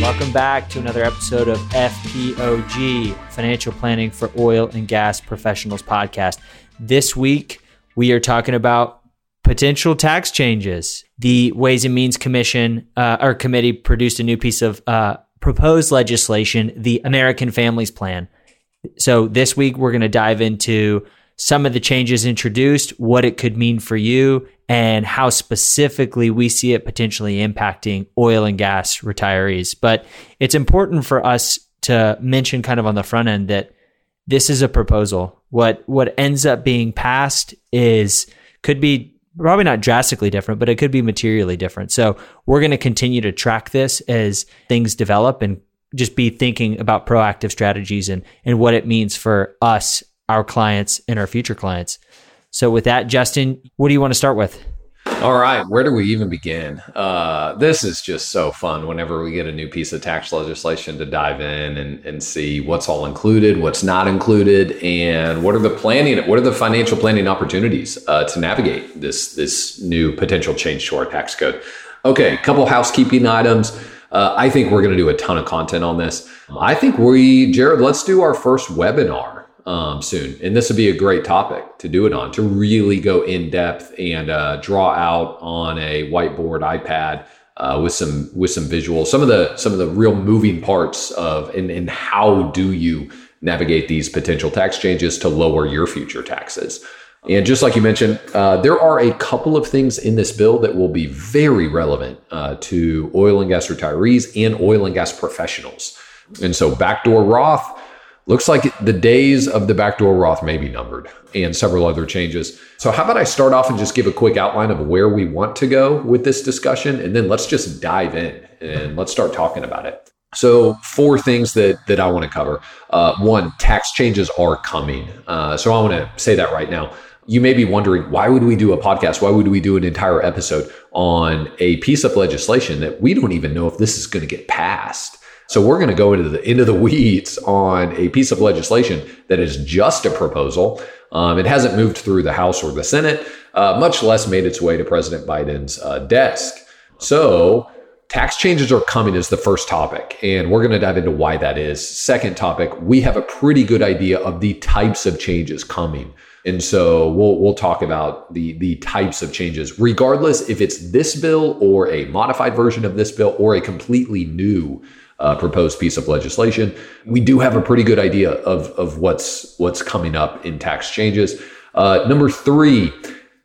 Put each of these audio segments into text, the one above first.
Welcome back to another episode of FPOG, Financial Planning for Oil and Gas Professionals podcast. This week, we are talking about potential tax changes. The Ways and Means Commission, uh, or committee, produced a new piece of uh, proposed legislation, the American Families Plan. So this week, we're going to dive into some of the changes introduced, what it could mean for you, and how specifically we see it potentially impacting oil and gas retirees. But it's important for us to mention kind of on the front end that this is a proposal. What what ends up being passed is could be probably not drastically different, but it could be materially different. So we're going to continue to track this as things develop and just be thinking about proactive strategies and and what it means for us our clients and our future clients. So, with that, Justin, what do you want to start with? All right, where do we even begin? Uh, this is just so fun whenever we get a new piece of tax legislation to dive in and, and see what's all included, what's not included, and what are the planning, what are the financial planning opportunities uh, to navigate this this new potential change to our tax code. Okay, a couple housekeeping items. Uh, I think we're going to do a ton of content on this. I think we, Jared, let's do our first webinar um, soon. And this would be a great topic to do it on, to really go in depth and uh, draw out on a whiteboard, iPad. Uh, with some with some visuals, some of the some of the real moving parts of and, and how do you navigate these potential tax changes to lower your future taxes. And just like you mentioned, uh, there are a couple of things in this bill that will be very relevant uh, to oil and gas retirees and oil and gas professionals. And so, backdoor Roth, Looks like the days of the backdoor Roth may be numbered and several other changes. So, how about I start off and just give a quick outline of where we want to go with this discussion? And then let's just dive in and let's start talking about it. So, four things that, that I want to cover. Uh, one, tax changes are coming. Uh, so, I want to say that right now. You may be wondering, why would we do a podcast? Why would we do an entire episode on a piece of legislation that we don't even know if this is going to get passed? So we're going to go into the into the weeds on a piece of legislation that is just a proposal. Um, it hasn't moved through the House or the Senate, uh, much less made its way to President Biden's uh, desk. So tax changes are coming is the first topic, and we're going to dive into why that is. Second topic, we have a pretty good idea of the types of changes coming. And so we'll we'll talk about the the types of changes, regardless if it's this bill or a modified version of this bill or a completely new uh, proposed piece of legislation. We do have a pretty good idea of, of what's what's coming up in tax changes. Uh, number three,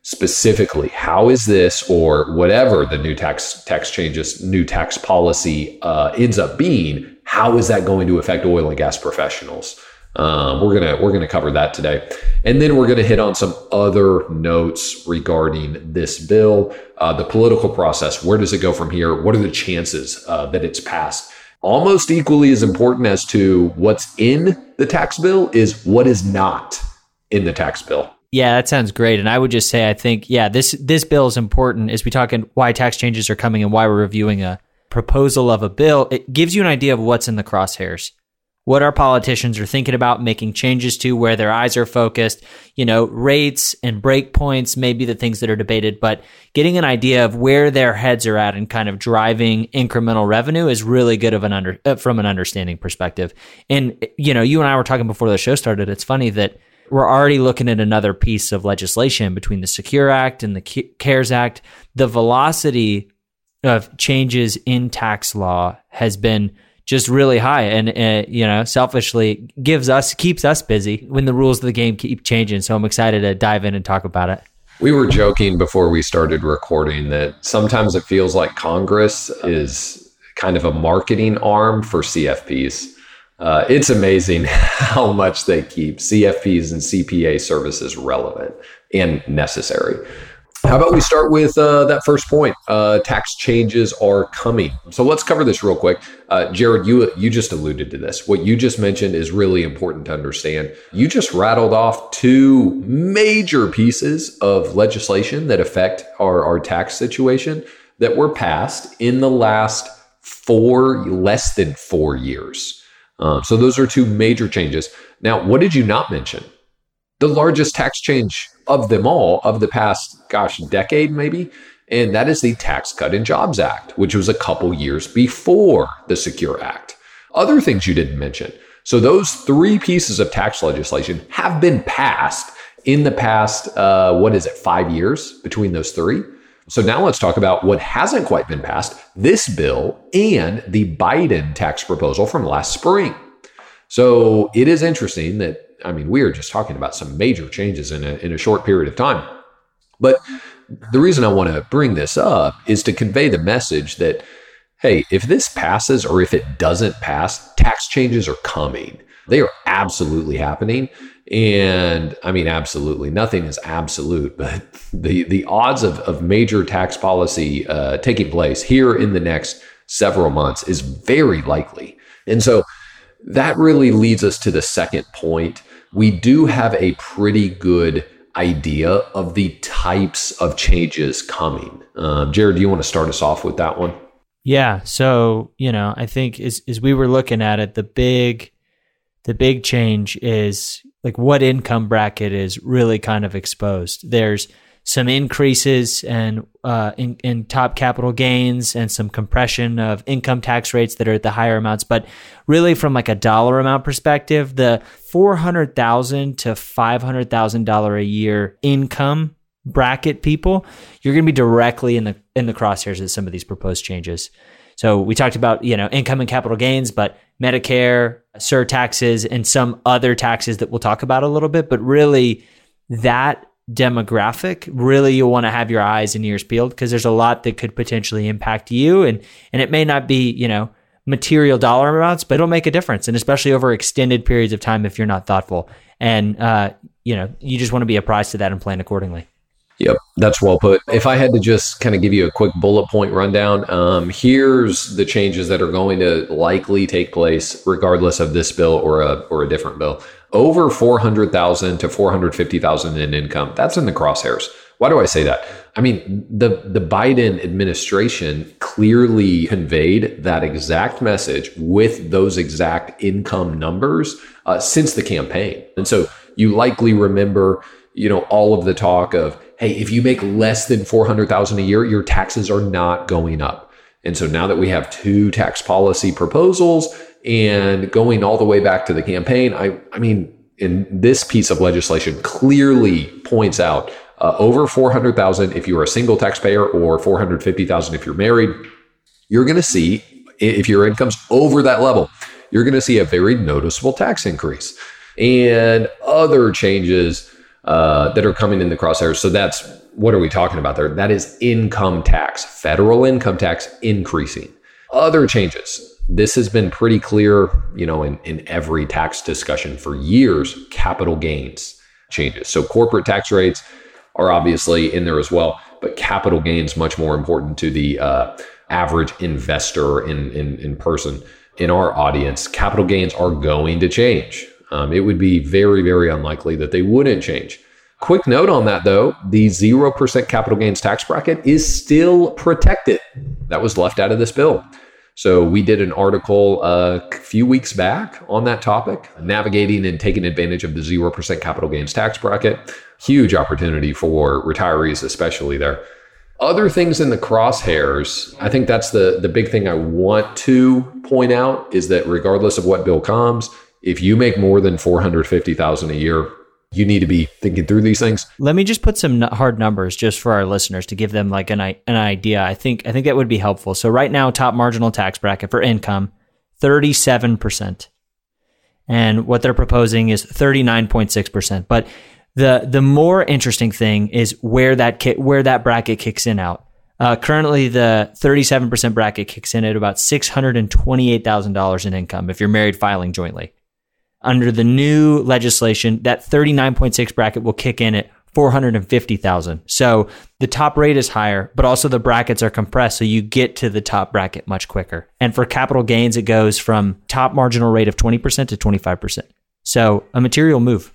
specifically, how is this or whatever the new tax tax changes, new tax policy uh, ends up being? How is that going to affect oil and gas professionals? Um, we're gonna we're gonna cover that today, and then we're gonna hit on some other notes regarding this bill, uh, the political process. Where does it go from here? What are the chances uh, that it's passed? Almost equally as important as to what's in the tax bill is what is not in the tax bill. Yeah, that sounds great. And I would just say, I think, yeah, this this bill is important as we talk in why tax changes are coming and why we're reviewing a proposal of a bill. It gives you an idea of what's in the crosshairs what our politicians are thinking about making changes to, where their eyes are focused. You know, rates and break points may be the things that are debated, but getting an idea of where their heads are at and kind of driving incremental revenue is really good of an under uh, from an understanding perspective. And you know, you and I were talking before the show started. It's funny that we're already looking at another piece of legislation between the Secure Act and the CARES Act. The velocity of changes in tax law has been just really high. And uh, you know selfishly gives us keeps us busy when the rules of the game keep changing. So i'm excited to dive in and talk about it. We were joking before we started recording that sometimes it feels like congress is kind of a marketing arm for cfps uh, it's amazing how much they keep cfps and cpa services relevant and necessary How about we start with uh, that first point? Uh, tax changes are coming. So let's cover this real quick. Uh, Jared, you you just alluded to this. What you just mentioned is really important to understand. You just rattled off two major pieces of legislation that affect our, our tax situation that were passed in the last four, less than four years. Um, so those are two major changes. Now, what did you not mention? The largest tax change of them all of the past, gosh, decade maybe. And that is the Tax Cut and Jobs Act, which was a couple years before the Secure Act. Other things you didn't mention. So those three pieces of tax legislation have been passed in the past, uh, what is it, five years between those three? So now let's talk about what hasn't quite been passed this bill and the Biden tax proposal from last spring. So it is interesting that I mean, we are just talking about some major changes in a, in a short period of time. But the reason I want to bring this up is to convey the message that, hey, if this passes or if it doesn't pass, tax changes are coming. They are absolutely happening. And I mean, absolutely, nothing is absolute, but the, the odds of, of major tax policy uh, taking place here in the next several months is very likely. And so that really leads us to the second point we do have a pretty good idea of the types of changes coming. Um, Jared, do you want to start us off with that one? Yeah. So, you know, I think as, as we were looking at it, the big, the big change is like what income bracket is really kind of exposed. There's some increases and uh, in, in top capital gains and some compression of income tax rates that are at the higher amounts. But really, from like a dollar amount perspective, the four hundred thousand to five hundred thousand dollar a year income bracket people, you're going to be directly in the in the crosshairs of some of these proposed changes. So we talked about you know income and capital gains, but Medicare, surtaxes, and some other taxes that we'll talk about a little bit. But really, that demographic, really you'll want to have your eyes and ears peeled because there's a lot that could potentially impact you and and it may not be, you know, material dollar amounts, but it'll make a difference and especially over extended periods of time if you're not thoughtful. And uh, you know, you just want to be apprised to that and plan accordingly. Yep, that's well put. If I had to just kind of give you a quick bullet point rundown, um, here's the changes that are going to likely take place, regardless of this bill or a or a different bill over 400,000 to 450,000 in income. That's in the crosshairs. Why do I say that? I mean, the, the Biden administration clearly conveyed that exact message with those exact income numbers uh, since the campaign. And so you likely remember, you know, all of the talk of, hey, if you make less than 400,000 a year, your taxes are not going up. And so now that we have two tax policy proposals and going all the way back to the campaign, I, I mean, in this piece of legislation clearly points out uh, over 400,000 if you're a single taxpayer or 450,000 if you're married, you're going to see if your income's over that level, you're going to see a very noticeable tax increase and other changes uh, that are coming in the crosshairs. So that's what are we talking about there? That is income tax, federal income tax increasing. Other changes this has been pretty clear, you know, in, in every tax discussion for years, capital gains changes. So corporate tax rates are obviously in there as well, but capital gains much more important to the uh, average investor in, in, in person. In our audience, capital gains are going to change. Um, it would be very, very unlikely that they wouldn't change. Quick note on that though, the 0% capital gains tax bracket is still protected. That was left out of this bill. So we did an article a few weeks back on that topic, navigating and taking advantage of the 0% capital gains tax bracket. Huge opportunity for retirees, especially there. Other things in the crosshairs, I think that's the, the big thing I want to point out is that regardless of what bill comes, if you make more than 450,000 a year, you need to be thinking through these things. Let me just put some hard numbers just for our listeners to give them like an an idea. I think I think that would be helpful. So right now, top marginal tax bracket for income, thirty seven percent, and what they're proposing is thirty nine point six percent. But the the more interesting thing is where that ki- where that bracket kicks in out. Uh, currently, the 37% bracket kicks in at about $628,000 in income if you're married filing jointly under the new legislation, that 39.6 bracket will kick in at 450,000. So the top rate is higher, but also the brackets are compressed so you get to the top bracket much quicker. And for capital gains it goes from top marginal rate of 20% to 25%. So a material move.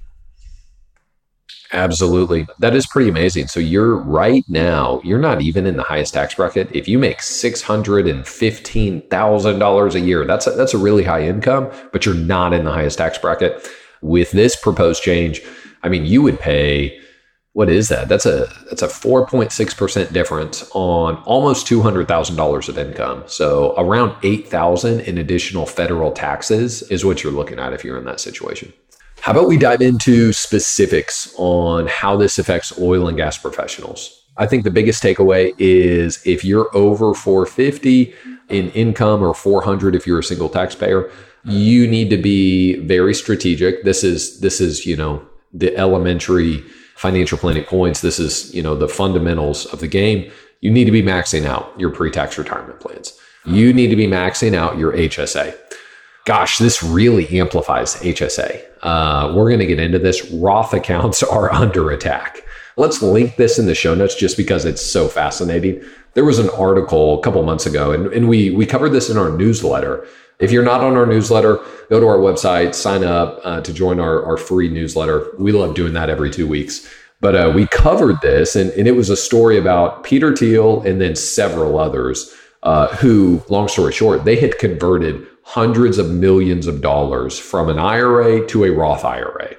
Absolutely. That is pretty amazing. So you're right now, you're not even in the highest tax bracket. If you make $615,000 a year, that's a, that's a really high income, but you're not in the highest tax bracket. With this proposed change, I mean, you would pay what is that? That's a that's a 4.6% difference on almost $200,000 of income. So around 8,000 in additional federal taxes is what you're looking at if you're in that situation. How about we dive into specifics on how this affects oil and gas professionals? I think the biggest takeaway is if you're over 450 in income or 400 if you're a single taxpayer, you need to be very strategic. This is this is, you know, the elementary financial planning points. This is, you know, the fundamentals of the game. You need to be maxing out your pre-tax retirement plans. You need to be maxing out your HSA. Gosh, this really amplifies HSA. Uh, we're going to get into this. Roth accounts are under attack. Let's link this in the show notes just because it's so fascinating. There was an article a couple months ago, and, and we we covered this in our newsletter. If you're not on our newsletter, go to our website, sign up uh, to join our, our free newsletter. We love doing that every two weeks. But uh, we covered this, and, and it was a story about Peter Thiel and then several others uh, who, long story short, they had converted hundreds of millions of dollars from an IRA to a Roth IRA.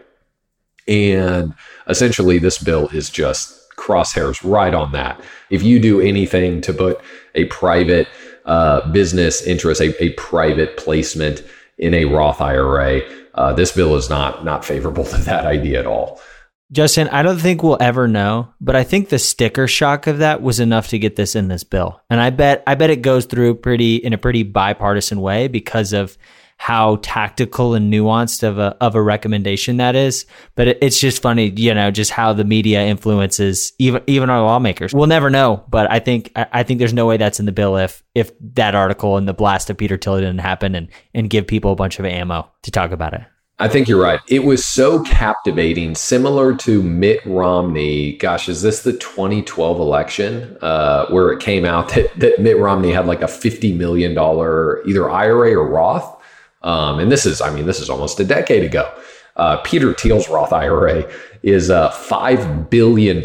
And essentially, this bill is just crosshairs right on that. If you do anything to put a private uh, business interest, a, a, private placement in a Roth IRA, uh, this bill is not not favorable to that idea at all. Justin, I don't think we'll ever know, but I think the sticker shock of that was enough to get this in this bill. And I bet I bet it goes through pretty in a pretty bipartisan way because of how tactical and nuanced of a of a recommendation that is. But it, it's just funny, you know, just how the media influences even even our lawmakers. We'll never know, but I think I, I think there's no way that's in the bill if if that article and the blast of Peter Thiel didn't happen and and give people a bunch of ammo to talk about it. I think you're right. It was so captivating, similar to Mitt Romney. Gosh, is this the 2012 election uh, where it came out that, that Mitt Romney had like a $50 million either IRA or Roth? Um, and this is, I mean, this is almost a decade ago. Uh, Peter Thiel's Roth IRA is uh, $5 billion.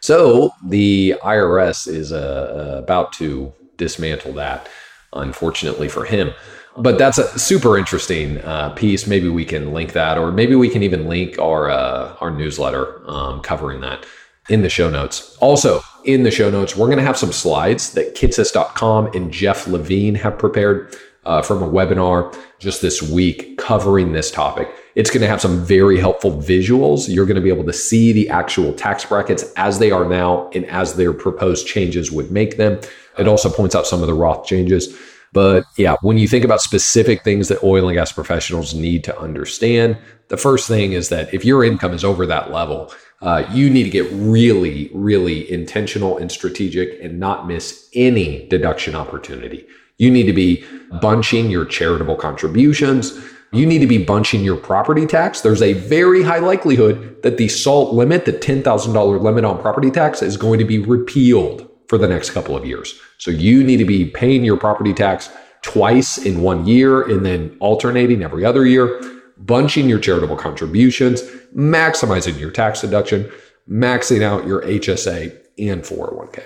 So the IRS is uh, about to dismantle that, unfortunately for him but that's a super interesting uh, piece. Maybe we can link that, or maybe we can even link our uh, our newsletter um, covering that in the show notes. Also, in the show notes, we're going to have some slides that kitces.com and Jeff Levine have prepared uh, from a webinar just this week covering this topic. It's going to have some very helpful visuals. You're going to be able to see the actual tax brackets as they are now and as their proposed changes would make them. It also points out some of the Roth changes. But yeah, when you think about specific things that oil and gas professionals need to understand, the first thing is that if your income is over that level, uh, you need to get really, really intentional and strategic and not miss any deduction opportunity. You need to be bunching your charitable contributions. You need to be bunching your property tax. There's a very high likelihood that the SALT limit, the $10,000 limit on property tax, is going to be repealed for the next couple of years. So you need to be paying your property tax twice in one year and then alternating every other year, bunching your charitable contributions, maximizing your tax deduction, maxing out your HSA and 401k.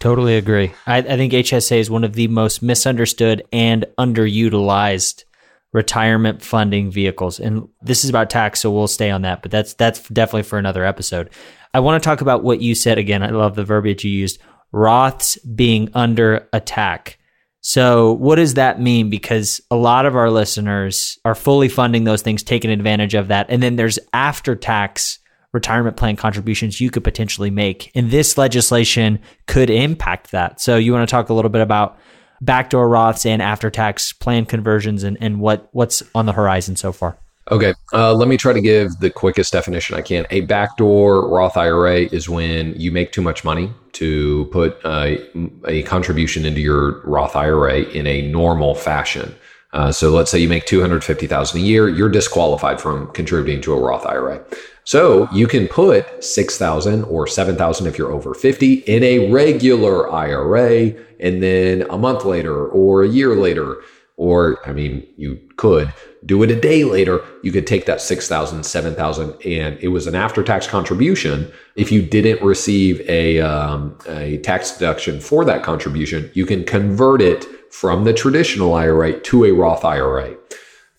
Totally agree. I, I think HSA is one of the most misunderstood and underutilized retirement funding vehicles. And this is about tax, so we'll stay on that, but that's that's definitely for another episode. I want to talk about what you said again. I love the verbiage you used. Roths being under attack. So, what does that mean? Because a lot of our listeners are fully funding those things, taking advantage of that. And then there's after tax retirement plan contributions you could potentially make. And this legislation could impact that. So, you want to talk a little bit about backdoor Roths and after tax plan conversions and, and what, what's on the horizon so far? Okay, uh, let me try to give the quickest definition I can. A backdoor Roth IRA is when you make too much money to put a contribution into your Roth IRA in a normal fashion. Uh, so let's say you make two hundred fifty thousand a year, you're disqualified from contributing to a Roth IRA. So you can put 6,000 or 7,000 if you're over 50 in a regular IRA and then a month later or a year later or I mean you could do it a day later, you could take that 6,000, 7,000 and it was an after-tax contribution. If you didn't receive a um, a tax deduction for that contribution, you can convert it from the traditional IRA to a Roth IRA.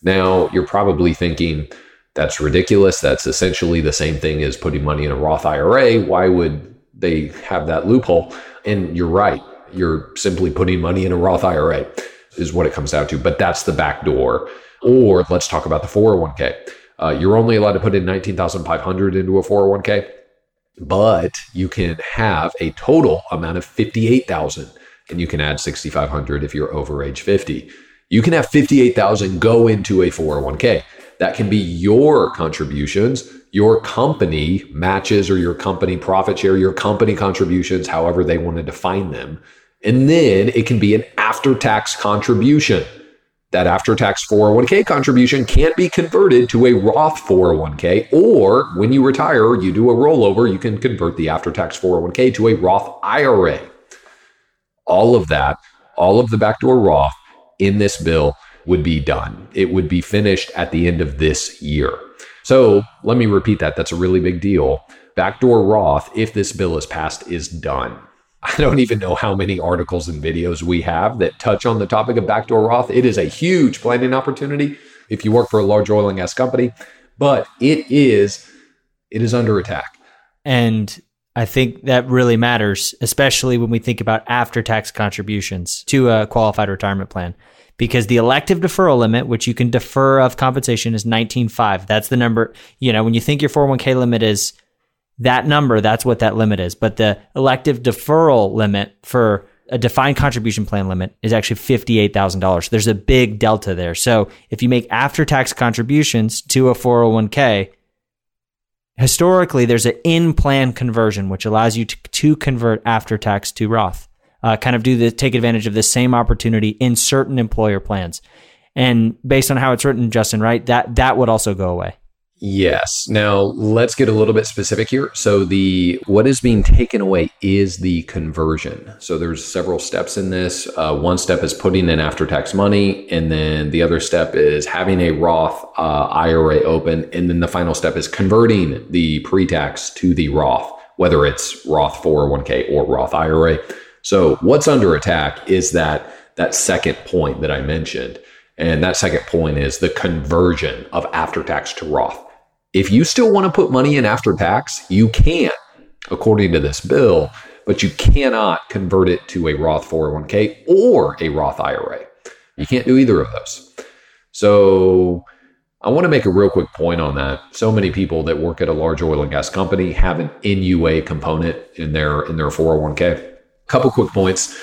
Now, you're probably thinking, that's ridiculous. That's essentially the same thing as putting money in a Roth IRA. Why would they have that loophole? And you're right. You're simply putting money in a Roth IRA, is what it comes down to. But that's the back door. Or let's talk about the 401k. Uh, you're only allowed to put in 19,500 into a 401k, but you can have a total amount of 58,000 and you can add 6,500 if you're over age 50. You can have 58,000 go into a 401k. That can be your contributions, your company matches or your company profit share, your company contributions, however they want to define them. And then it can be an after tax contribution. That after tax 401k contribution can't be converted to a Roth 401k, or when you retire, you do a rollover, you can convert the after tax 401k to a Roth IRA. All of that, all of the backdoor Roth in this bill would be done. It would be finished at the end of this year. So let me repeat that. That's a really big deal. Backdoor Roth, if this bill is passed, is done. I don't even know how many articles and videos we have that touch on the topic of backdoor Roth. It is a huge planning opportunity if you work for a large oil and gas company, but it is it is under attack. And I think that really matters, especially when we think about after tax contributions to a qualified retirement plan because the elective deferral limit, which you can defer of compensation, is 19.5. That's the number. You know, when you think your 401k limit is that number, that's what that limit is. But the elective deferral limit for a defined contribution plan limit is actually $58,000. There's a big delta there. So if you make after tax contributions to a 401k, historically there's an in plan conversion, which allows you to, to convert after tax to Roth uh, kind of do the take advantage of the same opportunity in certain employer plans. And based on how it's written, Justin, right, that that would also go away. Yes. Now let's get a little bit specific here. So the what is being taken away is the conversion. So there's several steps in this. Uh, one step is putting in after-tax money, and then the other step is having a Roth uh, IRA open, and then the final step is converting the pre-tax to the Roth, whether it's Roth 401k or Roth IRA. So what's under attack is that that second point that I mentioned. And that second point is the conversion of after tax to Roth. If you still want to put money in after tax, you can, according to this bill, but you cannot convert it to a Roth 401k or a Roth IRA. You can't do either of those. So I want to make a real quick point on that. So many people that work at a large oil and gas company have an NUA component in their in their 401k couple quick points.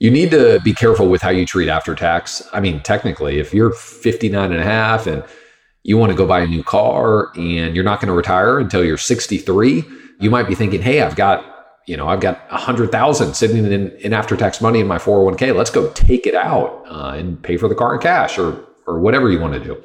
You need to be careful with how you treat after tax. I mean, technically, if you're 59 and a half and you want to go buy a new car and you're not going to retire until you're 63, you might be thinking, hey, I've got, you know, I've got hundred thousand sitting in, in after tax money in my 401k. Let's go take it out uh, and pay for the car in cash or, or whatever you want to do.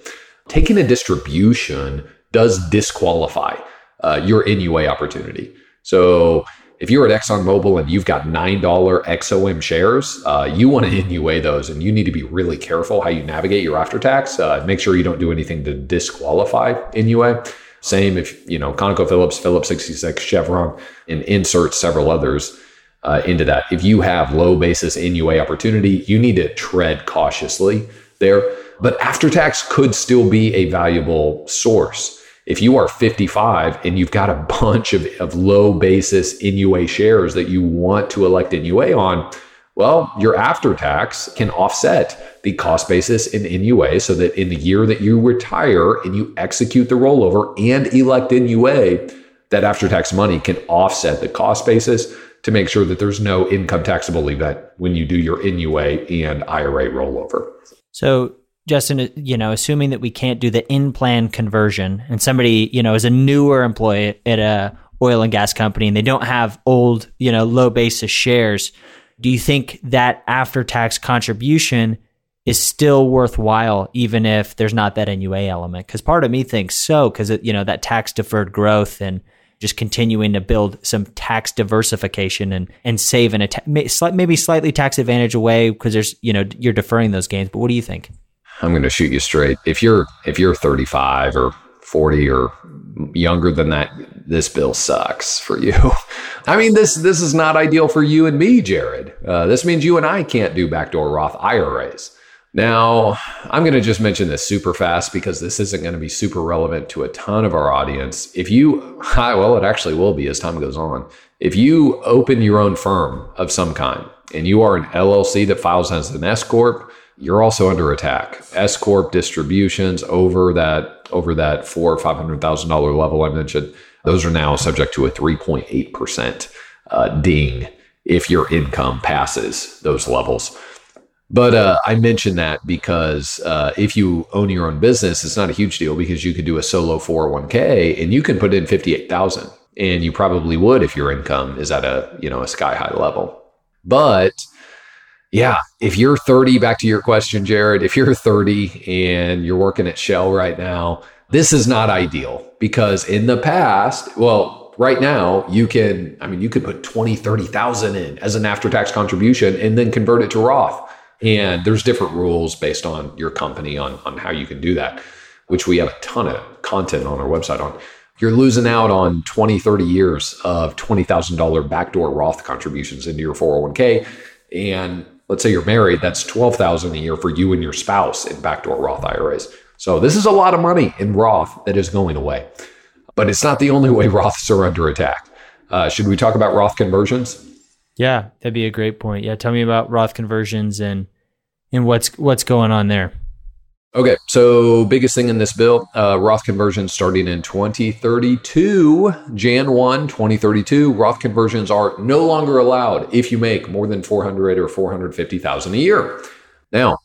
Taking a distribution does disqualify uh, your NUA opportunity. So if you're at ExxonMobil and you've got $9 XOM shares, uh, you want to NUA those and you need to be really careful how you navigate your after tax. Uh, make sure you don't do anything to disqualify NUA. Same if, you know, ConocoPhillips, Phillips 66, Chevron, and insert several others uh, into that. If you have low basis NUA opportunity, you need to tread cautiously there. But after tax could still be a valuable source if you are 55 and you've got a bunch of, of low basis NUA shares that you want to elect NUA on, well, your after tax can offset the cost basis in NUA so that in the year that you retire and you execute the rollover and elect NUA, that after tax money can offset the cost basis to make sure that there's no income taxable event when you do your NUA and IRA rollover. So Justin, you know, assuming that we can't do the in plan conversion and somebody, you know, is a newer employee at a oil and gas company and they don't have old, you know, low basis shares, do you think that after tax contribution is still worthwhile, even if there's not that NUA element. Because part of me thinks so, because you know that tax deferred growth and just continuing to build some tax diversification and and save in a ta- maybe slightly tax advantage away because there's you know you're deferring those gains. But what do you think? I'm going to shoot you straight. If you're if you're 35 or 40 or younger than that, this bill sucks for you. I mean, this this is not ideal for you and me, Jared. Uh, this means you and I can't do backdoor Roth IRAs. Now, I'm going to just mention this super fast because this isn't going to be super relevant to a ton of our audience. If you, well, it actually will be as time goes on. If you open your own firm of some kind and you are an LLC that files as an S corp, you're also under attack. S corp distributions over that over that four or five hundred thousand dollar level I mentioned, those are now subject to a three point eight percent uh, ding if your income passes those levels. But uh, I mention that because uh, if you own your own business, it's not a huge deal because you could do a solo 401k and you can put in 58,000 and you probably would if your income is at a, you know, a sky high level. But yeah, if you're 30, back to your question, Jared, if you're 30 and you're working at Shell right now, this is not ideal because in the past, well, right now you can, I mean, you could put 20, 30,000 in as an after tax contribution and then convert it to Roth. And there's different rules based on your company on, on how you can do that, which we have a ton of content on our website on. You're losing out on 20, 30 years of $20,000 backdoor Roth contributions into your 401k. And let's say you're married, that's 12,000 a year for you and your spouse in backdoor Roth IRAs. So this is a lot of money in Roth that is going away. But it's not the only way Roths are under attack. Uh, should we talk about Roth conversions? Yeah, that'd be a great point. Yeah, tell me about Roth conversions and and what's what's going on there. Okay, so biggest thing in this bill, uh, Roth conversions starting in 2032, Jan 1, 2032. Roth conversions are no longer allowed if you make more than 400 or 450,000 a year. Now,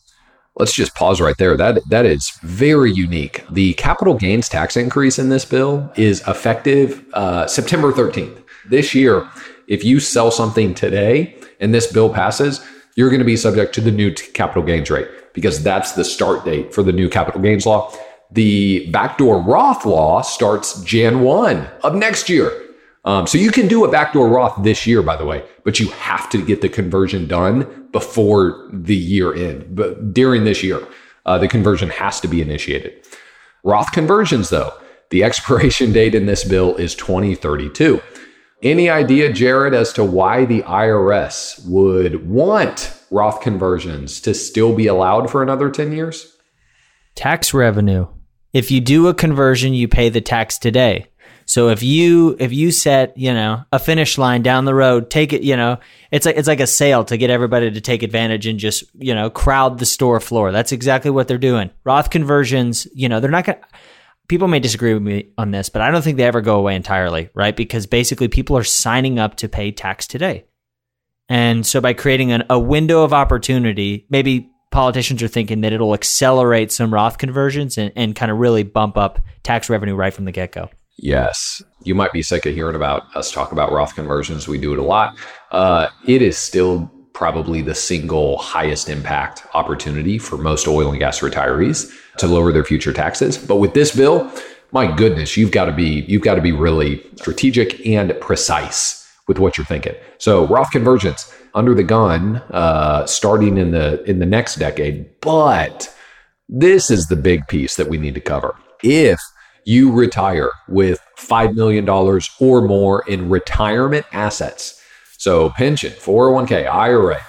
let's just pause right there. That that is very unique. The capital gains tax increase in this bill is effective uh, September 13th this year. If you sell something today and this bill passes, you're going to be subject to the new t- capital gains rate because that's the start date for the new capital gains law. The backdoor Roth law starts Jan 1 of next year. Um, so you can do a backdoor Roth this year, by the way, but you have to get the conversion done before the year end. But during this year, uh, the conversion has to be initiated. Roth conversions, though, the expiration date in this bill is 2032. Any idea, Jared, as to why the IRS would want Roth conversions to still be allowed for another 10 years? Tax revenue. If you do a conversion, you pay the tax today. So if you if you set you know a finish line down the road, take it you know it's like it's like a sale to get everybody to take advantage and just you know crowd the store floor. That's exactly what they're doing. Roth conversions, you know, they're not going. to people may disagree with me on this, but I don't think they ever go away entirely, right? Because basically people are signing up to pay tax today. And so by creating an, a window of opportunity, maybe politicians are thinking that it'll accelerate some Roth conversions and, and kind of really bump up tax revenue right from the get go. Yes. You might be sick of hearing about us talk about Roth conversions. We do it a lot. Uh, it is still probably the single highest impact opportunity for most oil and gas retirees to lower their future taxes. But with this bill, my goodness, you've got to be you've got to be really strategic and precise with what you're thinking. So Roth conversions under the gun, uh, starting in the in the next decade. But this is the big piece that we need to cover. If you retire with $5 million or more in retirement assets, so pension, 401k, IRA,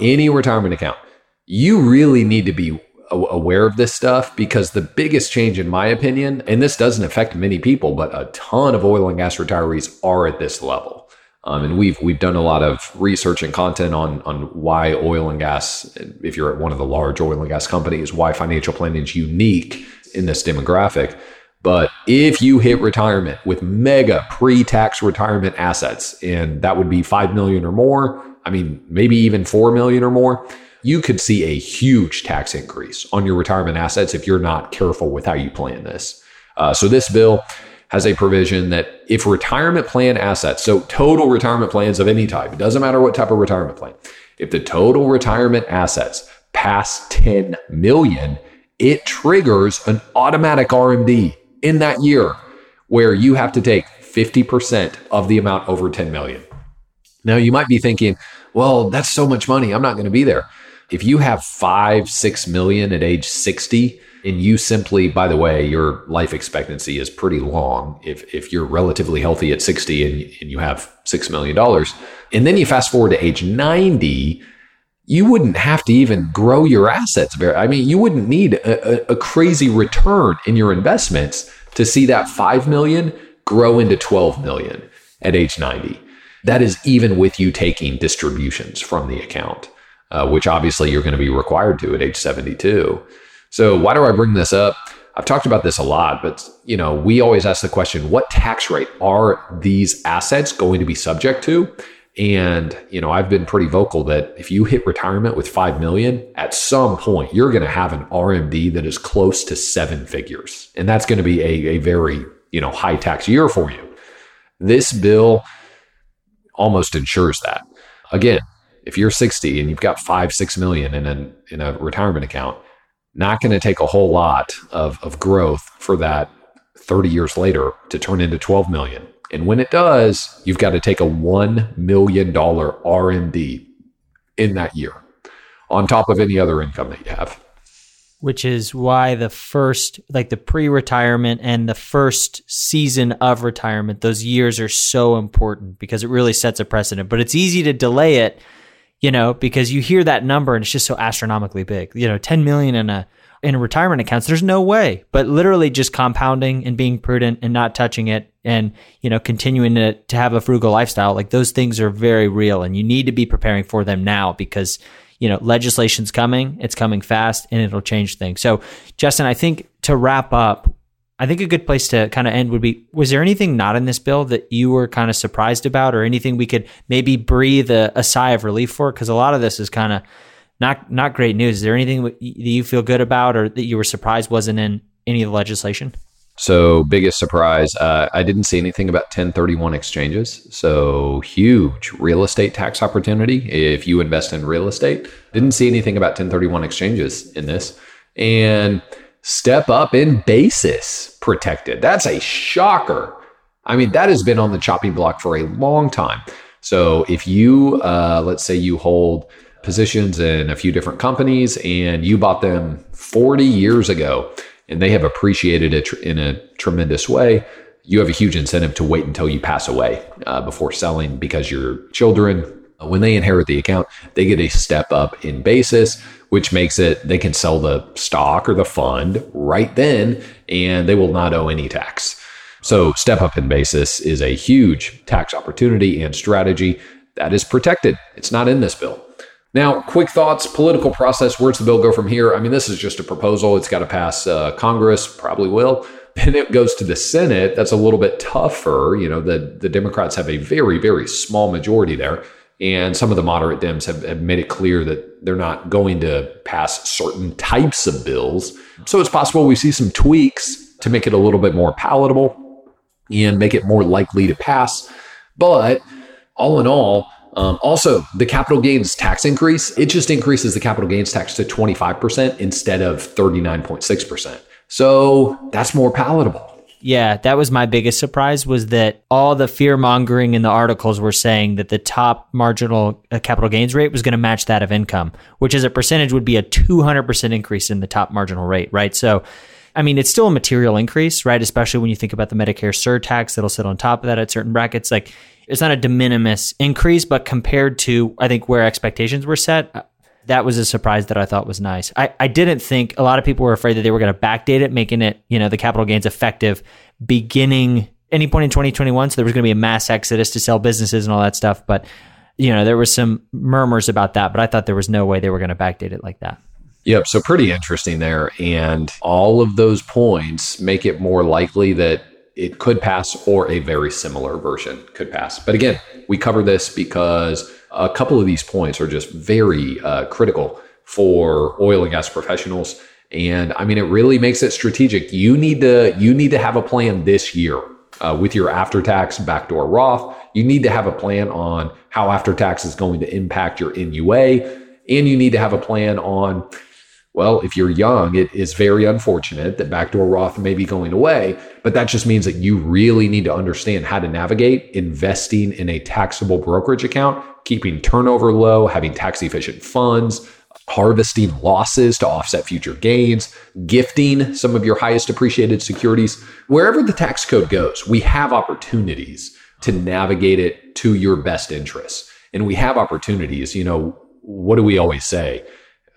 any retirement account, you really need to be aware of this stuff because the biggest change in my opinion and this doesn't affect many people but a ton of oil and gas retirees are at this level. Um, and we've we've done a lot of research and content on on why oil and gas if you're at one of the large oil and gas companies why financial planning is unique in this demographic but if you hit retirement with mega pre-tax retirement assets, and that would be 5 million or more, I mean, maybe even 4 million or more, you could see a huge tax increase on your retirement assets if you're not careful with how you plan this. Uh, so this bill has a provision that if retirement plan assets, so total retirement plans of any type, it doesn't matter what type of retirement plan, if the total retirement assets pass 10 million, it triggers an automatic RMD in that year where you have to take 50% of the amount over 10 million. Now you might be thinking, well, that's so much money. I'm not going to be there. If you have five, six million at age 60, and you simply, by the way, your life expectancy is pretty long. If, if you're relatively healthy at 60 and, and you have $6 million, and then you fast forward to age 90, you wouldn't have to even grow your assets. Very, I mean, you wouldn't need a, a, a crazy return in your investments to see that 5 million grow into 12 million at age 90. That is even with you taking distributions from the account, uh, which obviously you're going to be required to at age 72. So why do I bring this up? I've talked about this a lot, but you know, we always ask the question, what tax rate are these assets going to be subject to? And you know, I've been pretty vocal that if you hit retirement with 5 million, at some point you're going to have an RMD that is close to seven figures. And that's going to be a, a very, you know, high tax year for you. This bill almost ensures that. Again, if you're 60 and you've got five, six million in a, in a retirement account, not going to take a whole lot of, of growth for that 30 years later to turn into 12 million. And when it does, you've got to take a $1 million RMD in that year on top of any other income that you have. Which is why the first, like the pre retirement and the first season of retirement, those years are so important because it really sets a precedent. But it's easy to delay it you know, because you hear that number and it's just so astronomically big. You know, 10 million in a in retirement accounts, there's no way. But literally just compounding and being prudent and not touching it and, you know, continuing to, to have a frugal lifestyle, like those things are very real and you need to be preparing for them now because, you know, legislation's coming, it's coming fast and it'll change things. So, Justin, I think to wrap up, I think a good place to kind of end would be was there anything not in this bill that you were kind of surprised about or anything we could maybe breathe a, a sigh of relief for because a lot of this is kind of not not great news. Is there anything that you feel good about or that you were surprised wasn't in any of the legislation? So, biggest surprise, uh, I didn't see anything about 1031 exchanges. So, huge real estate tax opportunity if you invest in real estate. Didn't see anything about 1031 exchanges in this. And step up in basis protected. That's a shocker. I mean, that has been on the chopping block for a long time. So if you, uh, let's say you hold positions in a few different companies and you bought them 40 years ago and they have appreciated it in a tremendous way, you have a huge incentive to wait until you pass away uh, before selling because your children, when they inherit the account, they get a step up in basis which makes it they can sell the stock or the fund right then and they will not owe any tax. So, step up in basis is a huge tax opportunity and strategy that is protected. It's not in this bill. Now, quick thoughts, political process. Where's the bill go from here? I mean, this is just a proposal. It's got to pass uh, Congress, probably will. Then it goes to the Senate. That's a little bit tougher. You know, the, the Democrats have a very, very small majority there. And some of the moderate Dems have, have, made it clear that they're not going to pass certain types of bills. So it's possible we see some tweaks to make it a little bit more palatable and make it more likely to pass. But all in all, um, also the capital gains tax increase, it just increases the capital gains tax to 25% instead of 39.6%. So that's more palatable. Yeah, that was my biggest surprise was that all the fear mongering in the articles were saying that the top marginal uh, capital gains rate was going to match that of income, which as a percentage would be a 200% increase in the top marginal rate, right? So, I mean, it's still a material increase, right? Especially when you think about the Medicare surtax that'll sit on top of that at certain brackets. Like, it's not a de minimis increase, but compared to, I think, where expectations were set, uh, that was a surprise that I thought was nice. I, I didn't think a lot of people were afraid that they were going to backdate it, making it, you know, the capital gains effective beginning any point in 2021. So there was going to be a mass exodus to sell businesses and all that stuff. But, you know, there was some murmurs about that, but I thought there was no way they were going to backdate it like that. Yep. So pretty interesting there. And all of those points make it more likely that it could pass or a very similar version could pass. But again, we cover this because a couple of these points are just very uh, critical for oil and gas professionals. And I mean, it really makes it strategic. You need to you need to have a plan this year uh, with your after tax backdoor Roth. You need to have a plan on how after tax is going to impact your NUA. And you need to have a plan on, well, if you're young, it is very unfortunate that backdoor Roth may be going away, but that just means that you really need to understand how to navigate investing in a taxable brokerage account, keeping turnover low, having tax efficient funds, harvesting losses to offset future gains, gifting some of your highest appreciated securities. Wherever the tax code goes, we have opportunities to navigate it to your best interests. And we have opportunities, you know, what do we always say?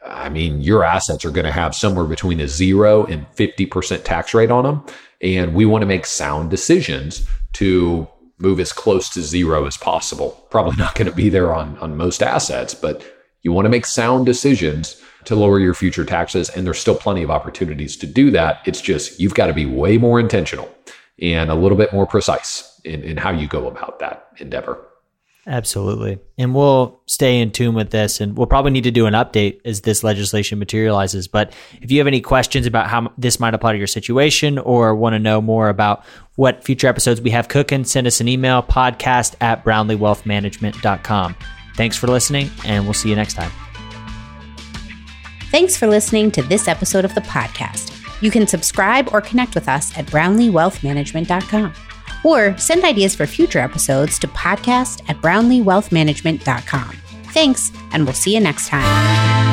I mean, your assets are going to have somewhere between a zero and 50% tax rate on them. And we want to make sound decisions to move as close to zero as possible. Probably not going to be there on, on most assets, but you want to make sound decisions to lower your future taxes. And there's still plenty of opportunities to do that. It's just you've got to be way more intentional and a little bit more precise in, in how you go about that endeavor. Absolutely. And we'll stay in tune with this and we'll probably need to do an update as this legislation materializes. But if you have any questions about how this might apply to your situation or want to know more about what future episodes we have cooking, send us an email podcast at brownleewealthmanagement.com. Thanks for listening and we'll see you next time. Thanks for listening to this episode of the podcast. You can subscribe or connect with us at brownleewealthmanagement.com or send ideas for future episodes to podcast at brownleewealthmanagement.com. Thanks, and we'll see you next time.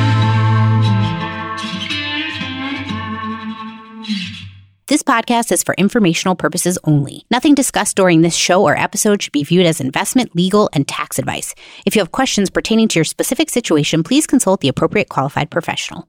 This podcast is for informational purposes only. Nothing discussed during this show or episode should be viewed as investment, legal, and tax advice. If you have questions pertaining to your specific situation, please consult the appropriate qualified professional.